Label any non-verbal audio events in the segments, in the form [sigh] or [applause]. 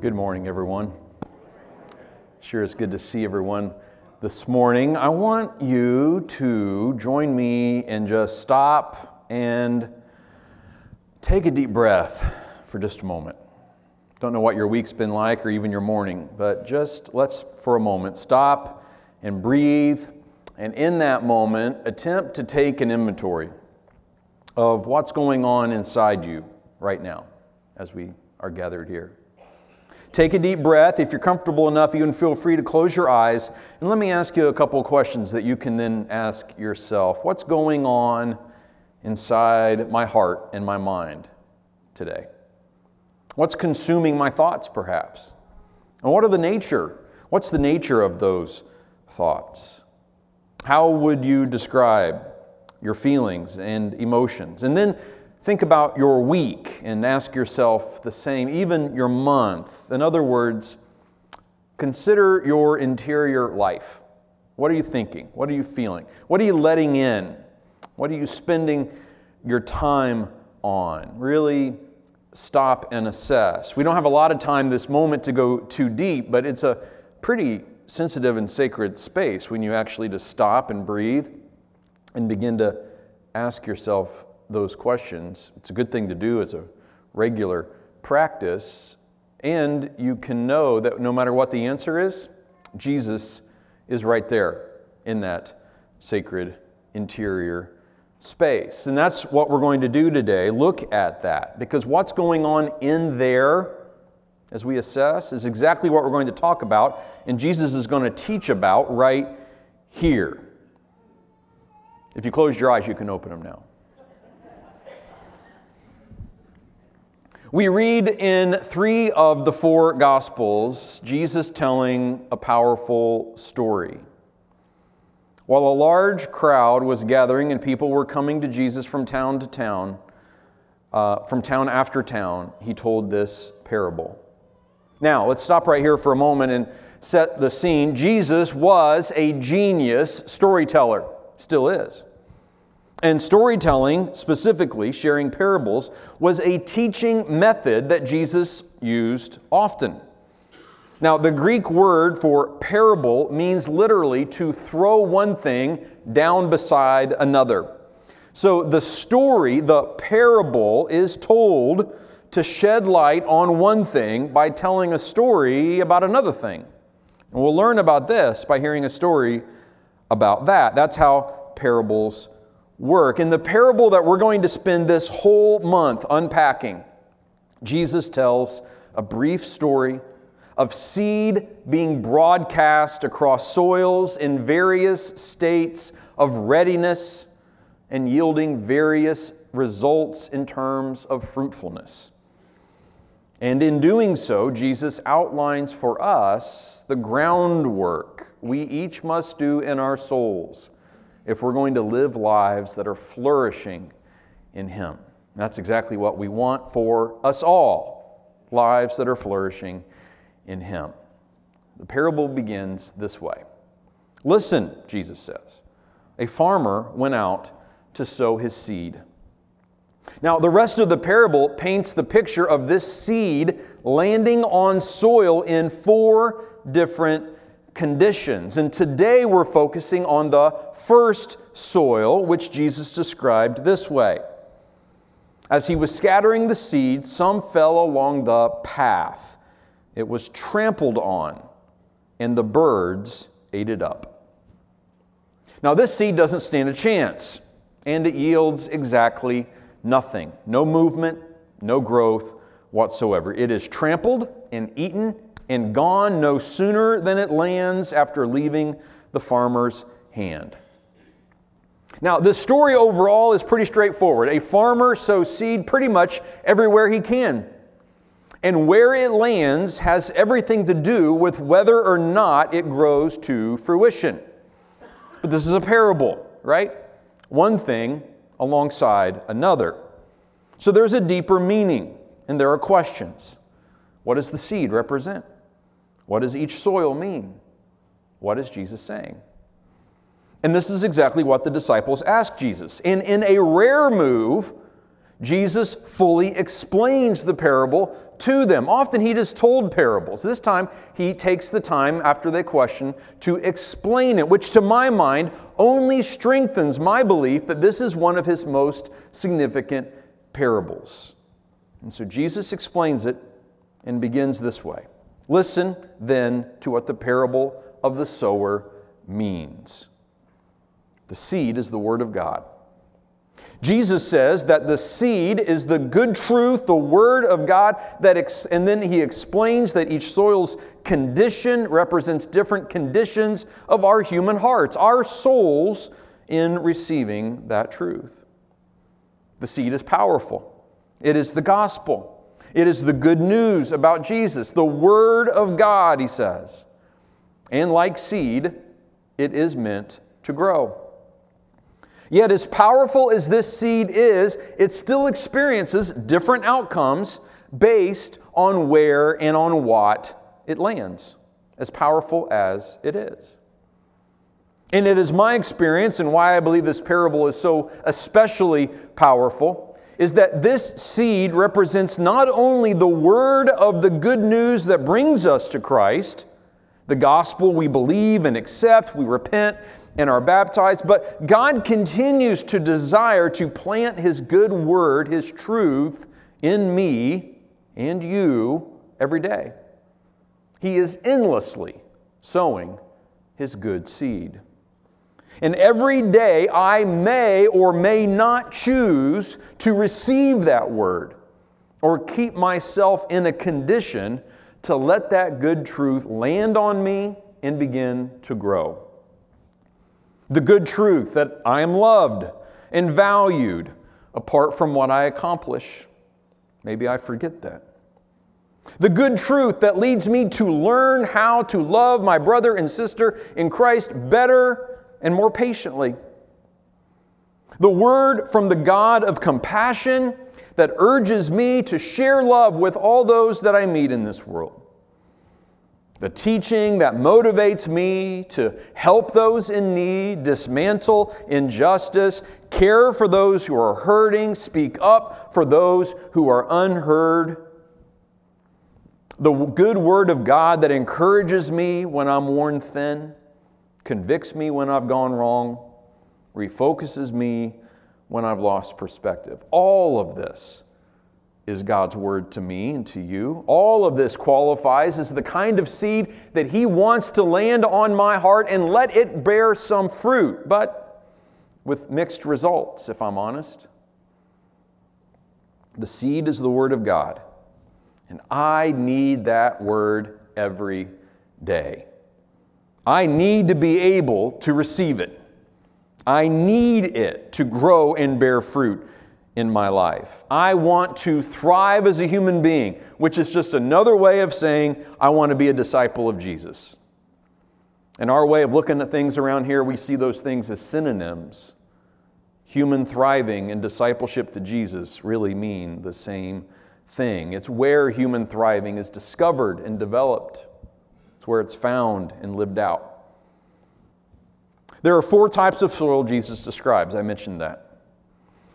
Good morning, everyone. Sure, it's good to see everyone this morning. I want you to join me and just stop and take a deep breath for just a moment. Don't know what your week's been like or even your morning, but just let's, for a moment, stop and breathe. And in that moment, attempt to take an inventory of what's going on inside you right now as we are gathered here. Take a deep breath. If you're comfortable enough, you can feel free to close your eyes. And let me ask you a couple of questions that you can then ask yourself. What's going on inside my heart and my mind today? What's consuming my thoughts, perhaps? And what are the nature? What's the nature of those thoughts? How would you describe your feelings and emotions? And then Think about your week and ask yourself the same, even your month. In other words, consider your interior life. What are you thinking? What are you feeling? What are you letting in? What are you spending your time on? Really stop and assess. We don't have a lot of time this moment to go too deep, but it's a pretty sensitive and sacred space when you actually just stop and breathe and begin to ask yourself those questions. It's a good thing to do as a regular practice. And you can know that no matter what the answer is, Jesus is right there in that sacred interior space. And that's what we're going to do today. Look at that. Because what's going on in there as we assess is exactly what we're going to talk about. And Jesus is going to teach about right here. If you closed your eyes, you can open them now. We read in three of the four Gospels Jesus telling a powerful story. While a large crowd was gathering and people were coming to Jesus from town to town, uh, from town after town, he told this parable. Now, let's stop right here for a moment and set the scene. Jesus was a genius storyteller, still is. And storytelling, specifically sharing parables, was a teaching method that Jesus used often. Now, the Greek word for parable means literally to throw one thing down beside another. So the story, the parable, is told to shed light on one thing by telling a story about another thing. And we'll learn about this by hearing a story about that. That's how parables work. In the parable that we're going to spend this whole month unpacking, Jesus tells a brief story of seed being broadcast across soils in various states of readiness and yielding various results in terms of fruitfulness. And in doing so, Jesus outlines for us the groundwork we each must do in our souls if we're going to live lives that are flourishing in Him. That's exactly what we want for us all lives that are flourishing in Him. The parable begins this way Listen, Jesus says. A farmer went out to sow his seed. Now, the rest of the parable paints the picture of this seed landing on soil in four different conditions. And today we're focusing on the first soil, which Jesus described this way. As he was scattering the seed, some fell along the path. It was trampled on, and the birds ate it up. Now, this seed doesn't stand a chance, and it yields exactly nothing no movement, no growth whatsoever. It is trampled and eaten and gone no sooner than it lands after leaving the farmer's hand. Now, the story overall is pretty straightforward. A farmer sows seed pretty much everywhere he can. And where it lands has everything to do with whether or not it grows to fruition. But this is a parable, right? One thing alongside another. So there's a deeper meaning, and there are questions. What does the seed represent? What does each soil mean? What is Jesus saying? And this is exactly what the disciples asked Jesus. And in a rare move, Jesus fully explains the parable to them. Often he just told parables. This time he takes the time after they question to explain it, which to my mind only strengthens my belief that this is one of his most significant parables. And so Jesus explains it and begins this way Listen then to what the parable of the sower means. The seed is the Word of God. Jesus says that the seed is the good truth, the Word of God, that ex- and then he explains that each soil's condition represents different conditions of our human hearts, our souls in receiving that truth. The seed is powerful, it is the gospel. It is the good news about Jesus, the Word of God, he says. And like seed, it is meant to grow. Yet, as powerful as this seed is, it still experiences different outcomes based on where and on what it lands, as powerful as it is. And it is my experience, and why I believe this parable is so especially powerful, is that this seed represents not only the word of the good news that brings us to Christ, the gospel we believe and accept, we repent and are baptized, but God continues to desire to plant His good word, His truth in me and you every day. He is endlessly sowing His good seed. And every day I may or may not choose to receive that word or keep myself in a condition to let that good truth land on me and begin to grow. The good truth that I am loved and valued apart from what I accomplish. Maybe I forget that. The good truth that leads me to learn how to love my brother and sister in Christ better and more patiently. The word from the God of compassion that urges me to share love with all those that I meet in this world. The teaching that motivates me to help those in need, dismantle injustice, care for those who are hurting, speak up for those who are unheard. The good word of God that encourages me when I'm worn thin convicts me when I've gone wrong, refocuses me when I've lost perspective. All of this is God's word to me and to you. All of this qualifies as the kind of seed that He wants to land on my heart and let it bear some fruit, but with mixed results, if I'm honest. The seed is the word of God, and I need that word every day. I need to be able to receive it. I need it to grow and bear fruit in my life. I want to thrive as a human being, which is just another way of saying I want to be a disciple of Jesus. In our way of looking at things around here, we see those things as synonyms. Human thriving and discipleship to Jesus really mean the same thing. It's where human thriving is discovered and developed where it's found and lived out. There are four types of soil Jesus describes. I mentioned that.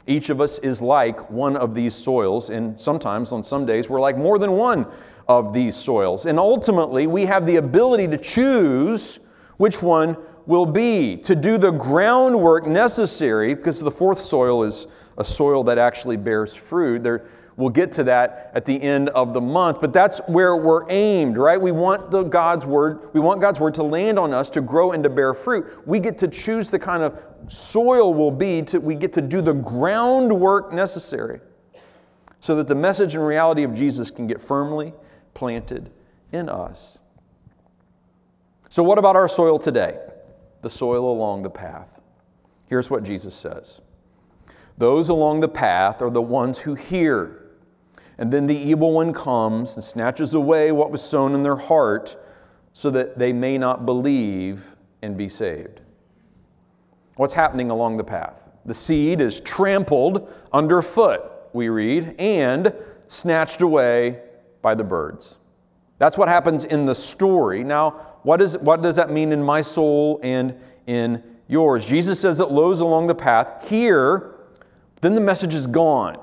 Each of us is like one of these soils, and sometimes on some days we're like more than one of these soils. And ultimately, we have the ability to choose which one will be, to do the groundwork necessary, because the fourth soil is a soil that actually bears fruit. There, We'll get to that at the end of the month, but that's where we're aimed, right? We want the God's word, we want God's word to land on us to grow and to bear fruit. We get to choose the kind of soil we'll be to we get to do the groundwork necessary so that the message and reality of Jesus can get firmly planted in us. So what about our soil today? The soil along the path. Here's what Jesus says. Those along the path are the ones who hear and then the evil one comes and snatches away what was sown in their heart so that they may not believe and be saved. What's happening along the path? The seed is trampled underfoot, we read, and snatched away by the birds. That's what happens in the story. Now, what, is, what does that mean in my soul and in yours? Jesus says it lows along the path. Here, then the message is gone.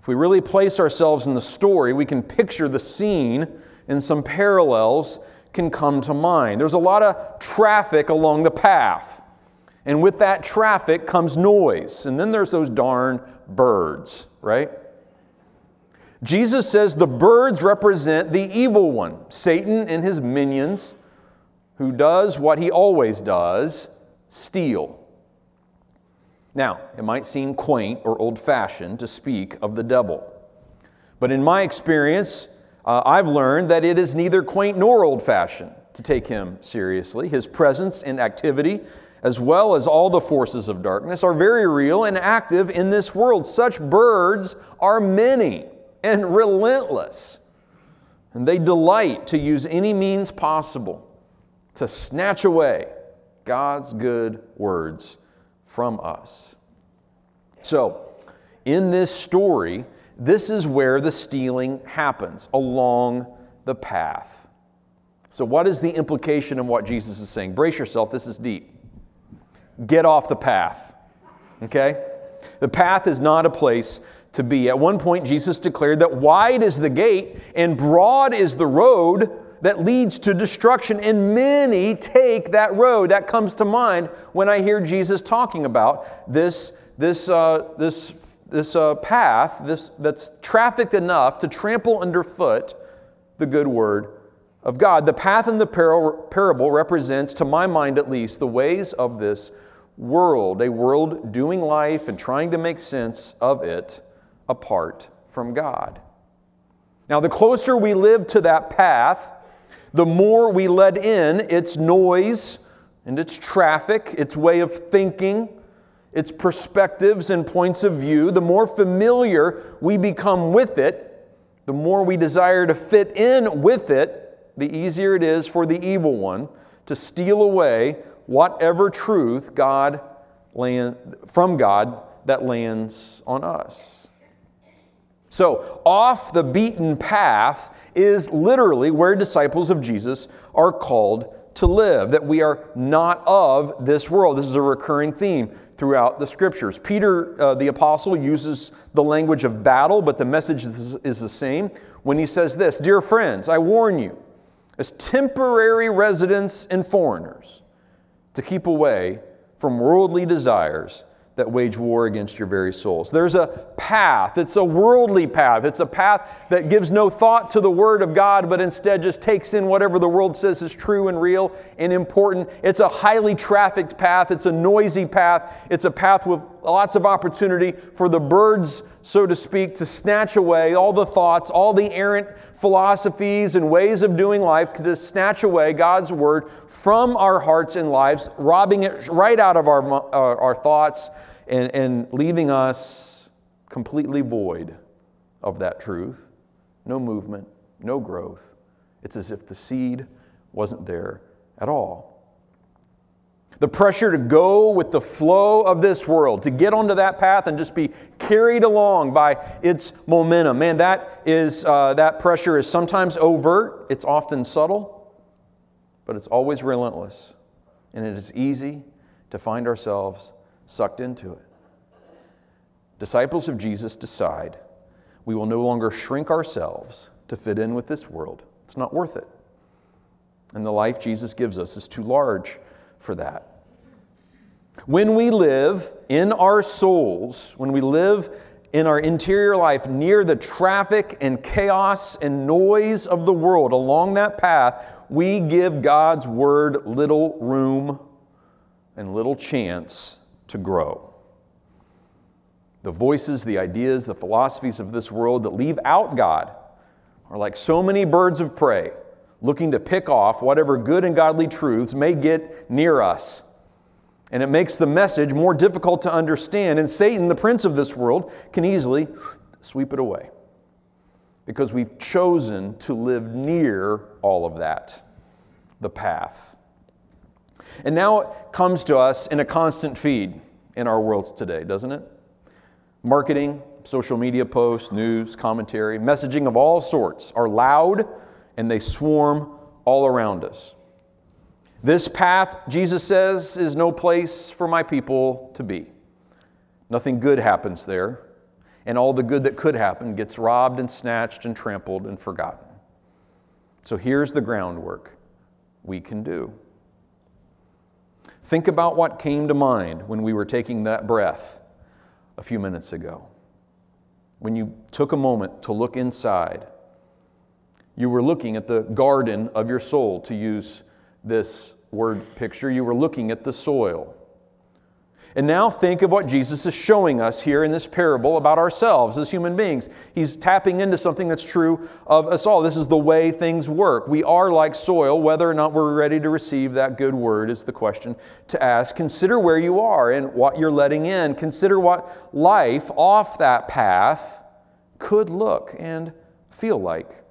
If we really place ourselves in the story, we can picture the scene and some parallels can come to mind. There's a lot of traffic along the path. And with that traffic comes noise. And then there's those darn birds, right? Jesus says the birds represent the evil one, Satan and his minions, who does what he always does steal. Now, it might seem quaint or old fashioned to speak of the devil, but in my experience, uh, I've learned that it is neither quaint nor old fashioned to take him seriously. His presence and activity, as well as all the forces of darkness, are very real and active in this world. Such birds are many and relentless, and they delight to use any means possible to snatch away God's good words from us. So, in this story, this is where the stealing happens along the path. So, what is the implication of what Jesus is saying? Brace yourself, this is deep. Get off the path. Okay? The path is not a place to be. At one point, Jesus declared that wide is the gate and broad is the road that leads to destruction, and many take that road. That comes to mind when I hear Jesus talking about this, this, uh, this, this uh, path this, that's trafficked enough to trample underfoot the good word of God. The path in the parable represents, to my mind at least, the ways of this world, a world doing life and trying to make sense of it apart from God. Now, the closer we live to that path, the more we let in its noise and its traffic, its way of thinking, its perspectives and points of view, the more familiar we become with it, the more we desire to fit in with it, the easier it is for the evil one to steal away whatever truth God land, from God that lands on us. So, off the beaten path is literally where disciples of Jesus are called to live, that we are not of this world. This is a recurring theme throughout the scriptures. Peter, uh, the apostle, uses the language of battle, but the message is, is the same when he says this Dear friends, I warn you, as temporary residents and foreigners, to keep away from worldly desires that wage war against your very souls. There's a path. It's a worldly path. It's a path that gives no thought to the Word of God, but instead just takes in whatever the world says is true and real and important. It's a highly trafficked path. It's a noisy path. It's a path with lots of opportunity for the birds, so to speak, to snatch away all the thoughts, all the errant philosophies and ways of doing life, to snatch away God's Word from our hearts and lives, robbing it right out of our, our, our thoughts and, and leaving us completely void of that truth. No movement, no growth. It's as if the seed wasn't there at all. The pressure to go with the flow of this world, to get onto that path and just be carried along by its momentum. Man, that is uh, that pressure is sometimes overt. It's often subtle, but it's always relentless, and it is easy to find ourselves sucked into it. Disciples of Jesus decide we will no longer shrink ourselves to fit in with this world. It's not worth it. And the life Jesus gives us is too large for that. When we live in our souls, when we live in our interior life near the traffic and chaos and noise of the world along that path, we give God's word little room and little chance to grow. The voices, the ideas, the philosophies of this world that leave out God are like so many birds of prey looking to pick off whatever good and godly truths may get near us. And it makes the message more difficult to understand. And Satan, the prince of this world, can easily sweep it away because we've chosen to live near all of that, the path. And now it comes to us in a constant feed in our world today, doesn't it? Marketing, social media posts, news, commentary, messaging of all sorts are loud and they swarm all around us. This path, Jesus says, is no place for my people to be. Nothing good happens there. and all the good that could happen gets robbed and snatched and trampled and forgotten. So here's the groundwork we can do. Think about what came to mind when we were taking that breath a few minutes ago. When you took a moment to look inside, you were looking at the garden of your soul, to use this word picture. You were looking at the soil. And now think of what Jesus is showing us here in this parable about ourselves as human beings. He's tapping into something that's true of us all. This is the way things work. We are like soil. Whether or not we're ready to receive that good word is the question to ask. Consider where you are and what you're letting in. Consider what life off that path could look and feel like.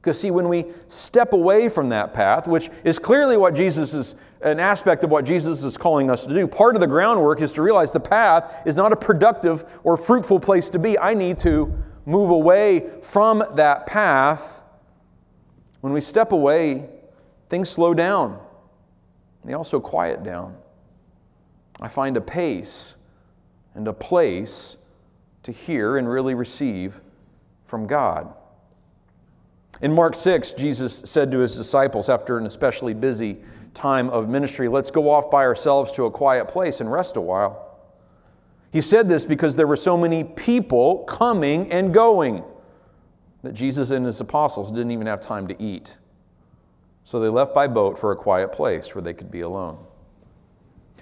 Because, see, when we step away from that path, which is clearly what Jesus is, an aspect of what Jesus is calling us to do, part of the groundwork is to realize the path is not a productive or fruitful place to be. I need to move away from that path. When we step away, things slow down, they also quiet down. I find a pace and a place to hear and really receive from God. In Mark 6, Jesus said to his disciples after an especially busy time of ministry, Let's go off by ourselves to a quiet place and rest a while. He said this because there were so many people coming and going that Jesus and his apostles didn't even have time to eat. So they left by boat for a quiet place where they could be alone.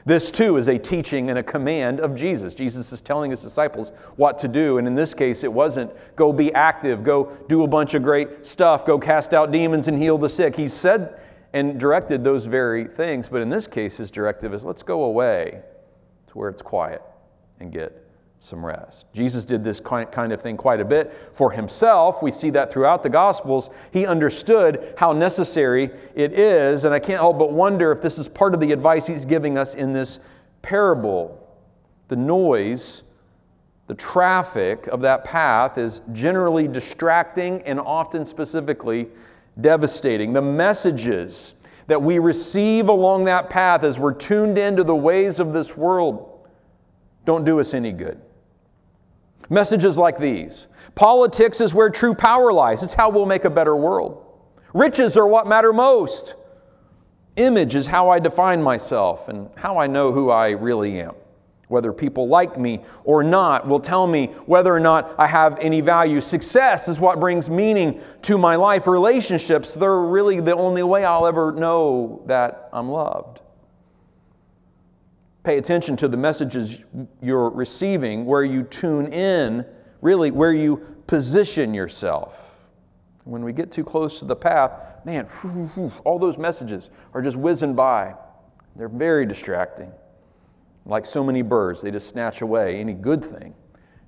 This too is a teaching and a command of Jesus. Jesus is telling his disciples what to do. And in this case, it wasn't go be active, go do a bunch of great stuff, go cast out demons and heal the sick. He said and directed those very things. But in this case, his directive is let's go away to where it's quiet and get some rest. Jesus did this kind of thing quite a bit for himself. We see that throughout the Gospels. He understood how necessary it is, and I can't help but wonder if this is part of the advice he's giving us in this parable. The noise, the traffic of that path is generally distracting and often specifically devastating. The messages that we receive along that path as we're tuned into the ways of this world don't do us any good. Messages like these Politics is where true power lies, it's how we'll make a better world. Riches are what matter most. Image is how I define myself and how I know who I really am. Whether people like me or not will tell me whether or not I have any value. Success is what brings meaning to my life. Relationships, they're really the only way I'll ever know that I'm loved. Pay attention to the messages you're receiving, where you tune in, really, where you position yourself. When we get too close to the path, man, [laughs] all those messages are just whizzing by. They're very distracting. Like so many birds, they just snatch away any good thing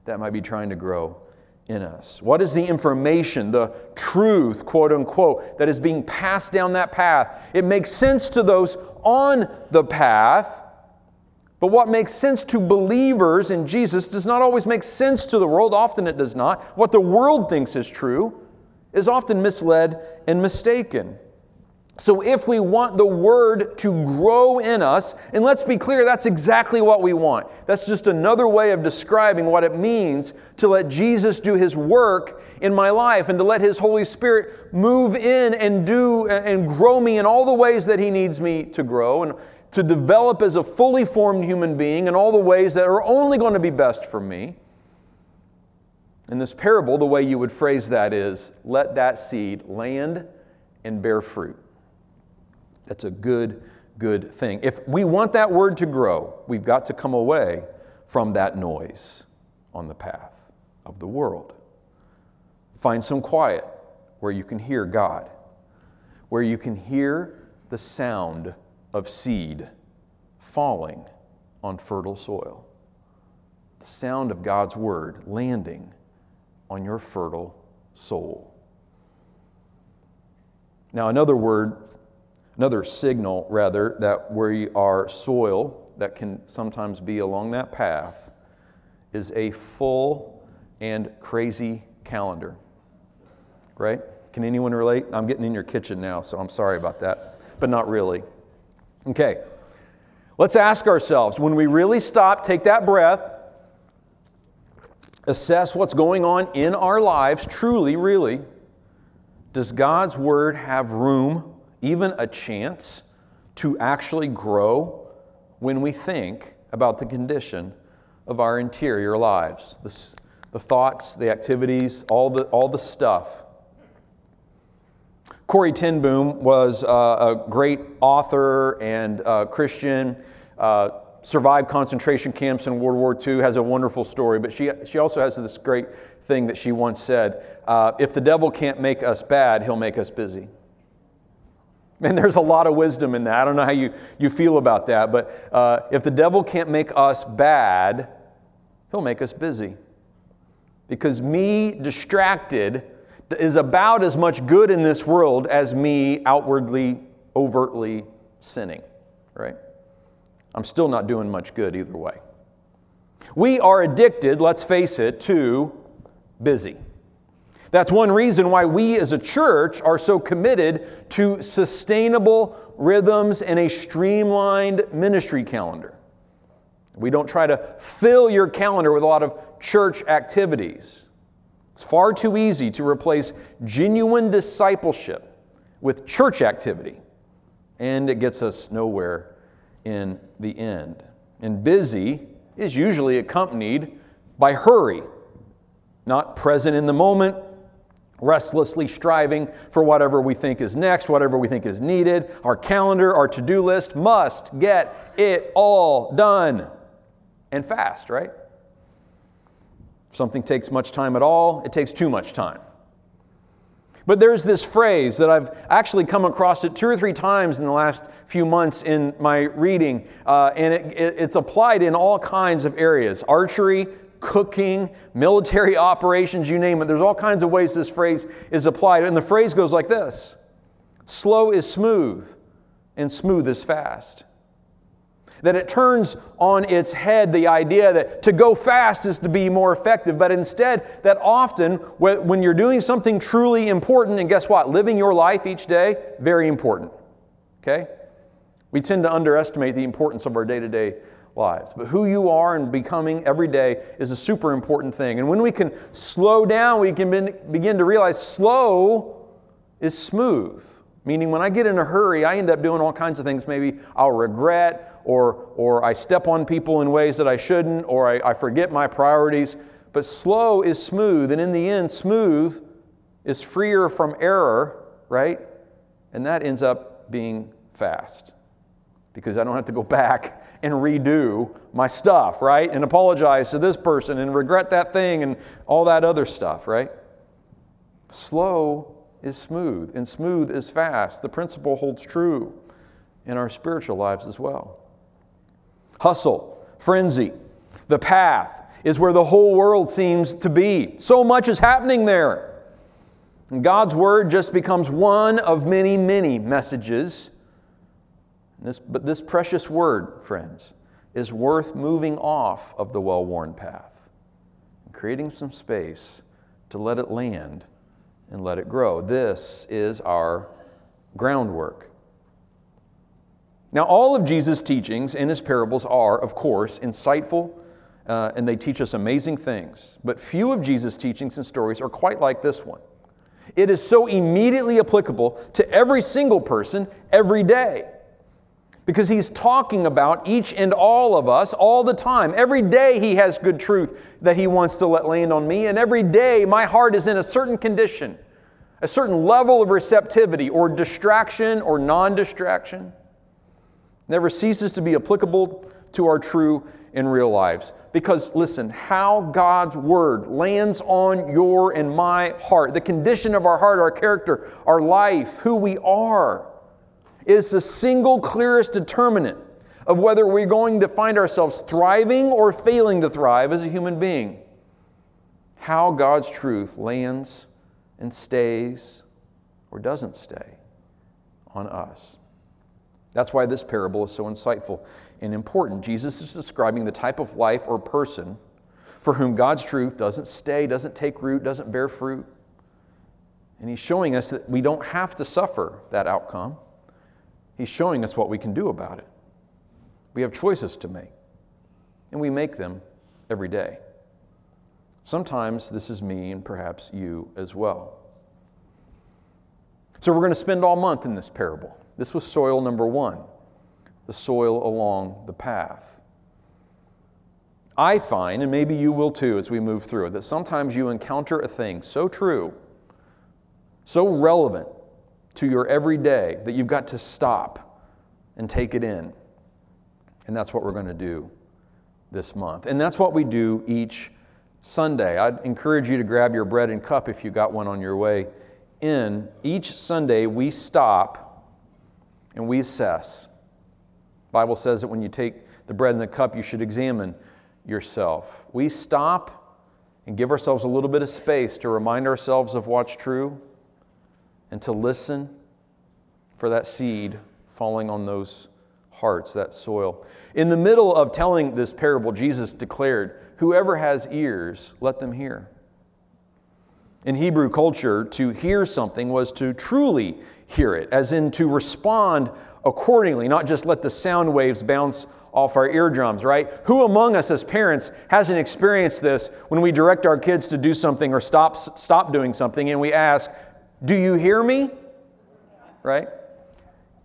that might be trying to grow in us? What is the information, the truth, quote unquote, that is being passed down that path? It makes sense to those on the path, but what makes sense to believers in Jesus does not always make sense to the world. Often it does not. What the world thinks is true is often misled and mistaken. So, if we want the Word to grow in us, and let's be clear, that's exactly what we want. That's just another way of describing what it means to let Jesus do His work in my life and to let His Holy Spirit move in and do and grow me in all the ways that He needs me to grow. And to develop as a fully formed human being in all the ways that are only going to be best for me. In this parable, the way you would phrase that is let that seed land and bear fruit. That's a good, good thing. If we want that word to grow, we've got to come away from that noise on the path of the world. Find some quiet where you can hear God, where you can hear the sound of seed falling on fertile soil. The sound of God's word landing on your fertile soul. Now, another word, another signal, rather, that we are soil that can sometimes be along that path is a full and crazy calendar. Right? Can anyone relate? I'm getting in your kitchen now, so I'm sorry about that, but not really. Okay, let's ask ourselves when we really stop, take that breath, assess what's going on in our lives, truly, really, does God's Word have room, even a chance, to actually grow when we think about the condition of our interior lives? The, the thoughts, the activities, all the, all the stuff. Corrie ten Boom was uh, a great author and uh, Christian. Uh, survived concentration camps in World War II, has a wonderful story, but she, she also has this great thing that she once said uh, If the devil can't make us bad, he'll make us busy. And there's a lot of wisdom in that. I don't know how you, you feel about that, but uh, if the devil can't make us bad, he'll make us busy. Because me distracted is about as much good in this world as me outwardly, overtly sinning, right? I'm still not doing much good either way. We are addicted, let's face it, to busy. That's one reason why we as a church are so committed to sustainable rhythms and a streamlined ministry calendar. We don't try to fill your calendar with a lot of church activities. It's far too easy to replace genuine discipleship with church activity, and it gets us nowhere in the end. And busy is usually accompanied by hurry, not present in the moment, restlessly striving for whatever we think is next, whatever we think is needed. Our calendar, our to do list must get it all done and fast, right? If something takes much time at all, it takes too much time. But there's this phrase that I've actually come across it two or three times in the last few months in my reading, uh, and it, it, it's applied in all kinds of areas archery, cooking, military [laughs] operations, you name it. There's all kinds of ways this phrase is applied. And the phrase goes like this Slow is smooth, and smooth is fast. That it turns on its head the idea that to go fast is to be more effective, but instead, that often when you're doing something truly important, and guess what? Living your life each day, very important. Okay? We tend to underestimate the importance of our day to day lives. But who you are and becoming every day is a super important thing. And when we can slow down, we can begin to realize slow is smooth. Meaning, when I get in a hurry, I end up doing all kinds of things maybe I'll regret or, or I step on people in ways that I shouldn't, or I, I forget my priorities. But slow is smooth, and in the end, smooth is freer from error, right? And that ends up being fast because I don't have to go back and redo my stuff, right? And apologize to this person and regret that thing and all that other stuff, right? Slow is smooth, and smooth is fast. The principle holds true in our spiritual lives as well hustle, frenzy. The path is where the whole world seems to be. So much is happening there. And God's Word just becomes one of many, many messages. This, but this precious Word, friends, is worth moving off of the well worn path and creating some space to let it land and let it grow. This is our groundwork. Now, all of Jesus' teachings and his parables are, of course, insightful uh, and they teach us amazing things. But few of Jesus' teachings and stories are quite like this one. It is so immediately applicable to every single person every day because he's talking about each and all of us all the time. Every day he has good truth that he wants to let land on me, and every day my heart is in a certain condition, a certain level of receptivity or distraction or non distraction never ceases to be applicable to our true and real lives. Because listen, how God's word lands on your and my heart, the condition of our heart, our character, our life, who we are, is the single clearest determinant of whether we're going to find ourselves thriving or failing to thrive as a human being. How God's truth lands and stays or doesn't stay on us. That's why this parable is so insightful and important. Jesus is describing the type of life or person for whom God's truth doesn't stay, doesn't take root, doesn't bear fruit. And he's showing us that we don't have to suffer that outcome. He's showing us what we can do about it. We have choices to make, and we make them every day. Sometimes this is me and perhaps you as well. So we're going to spend all month in this parable. This was soil number one, the soil along the path. I find, and maybe you will too as we move through it, that sometimes you encounter a thing so true, so relevant to your everyday that you've got to stop and take it in. And that's what we're going to do this month. And that's what we do each Sunday. I'd encourage you to grab your bread and cup if you got one on your way in. Each Sunday we stop and we assess. The Bible says that when you take the bread and the cup, you should examine yourself. We stop and give ourselves a little bit of space to remind ourselves of what's true and to listen for that seed falling on those hearts, that soil. In the middle of telling this parable, Jesus declared, Whoever has ears, let them hear. In Hebrew culture, to hear something was to truly hear it, as in to respond accordingly, not just let the sound waves bounce off our eardrums, right? Who among us as parents hasn't experienced this when we direct our kids to do something or stop, stop doing something and we ask, Do you hear me? Right?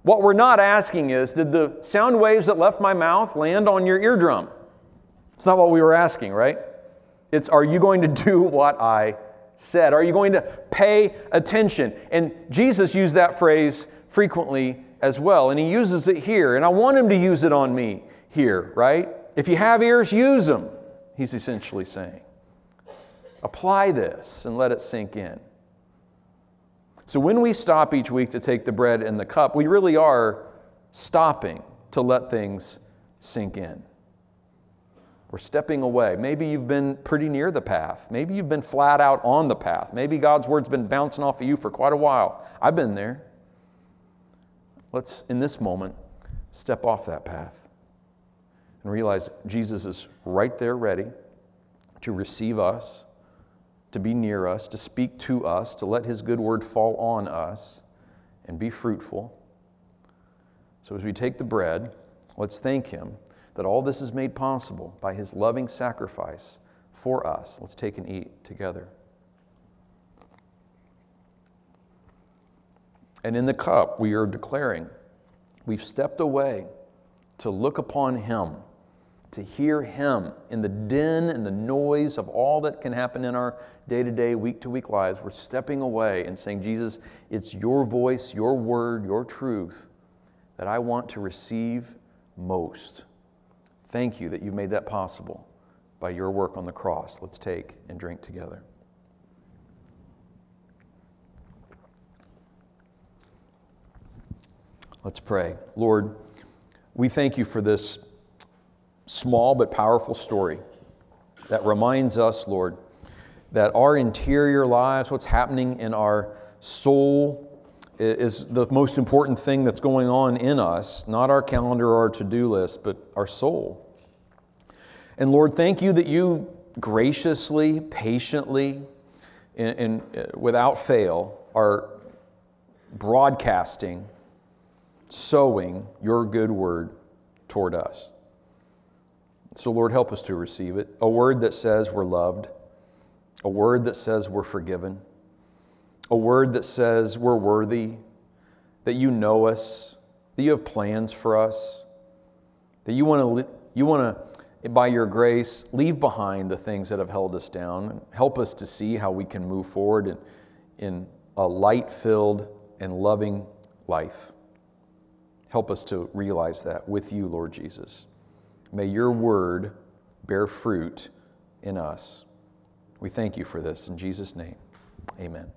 What we're not asking is, Did the sound waves that left my mouth land on your eardrum? It's not what we were asking, right? It's, Are you going to [laughs] do what I said? Are you going to pay attention? And Jesus used that phrase frequently as well, and he uses it here, and I want him to use it on me here, right? If you have ears, use them, he's essentially saying. Apply this and let it sink in. So when we stop each week to take the bread and the cup, we really are stopping to let things sink in. We're stepping away. Maybe you've been pretty near the path. Maybe you've been flat out on the path. Maybe God's word's been bouncing off of you for quite a while. I've been there. Let's, in this moment, step off that path and realize Jesus is right there ready to receive us, to be near us, to speak to us, to let his good word fall on us and be fruitful. So as we take the bread, let's thank him that all this is made possible by his loving sacrifice for us. Let's take and eat together. And in the cup, we are declaring we've stepped away to look upon him to hear Him in the din and the noise of all that can happen in our day to day, week to week lives, we're stepping away and saying, Jesus, it's your voice, your word, your truth that I want to receive most. Thank you that you've made that possible by your work on the cross. Let's take and drink together. Let's pray. Lord, we thank you for this small but powerful story that reminds us, Lord, that our interior lives, what's happening in our soul, is the most important thing that's going on in us, not our calendar or our to do list, but our soul. And Lord, thank you that you graciously, patiently, and, and without fail are broadcasting, sowing your good word toward us. So, Lord, help us to receive it. A word that says we're loved, a word that says we're forgiven, a word that says we're worthy, that you know us, that you have plans for us, that you want to, you want to, by your grace, leave behind the things that have held us down help us to see how we can move forward in, in a light filled and loving life. Help us to realize that with you, Lord Jesus. May your word bear fruit in us. We thank you for this. In Jesus' name, amen.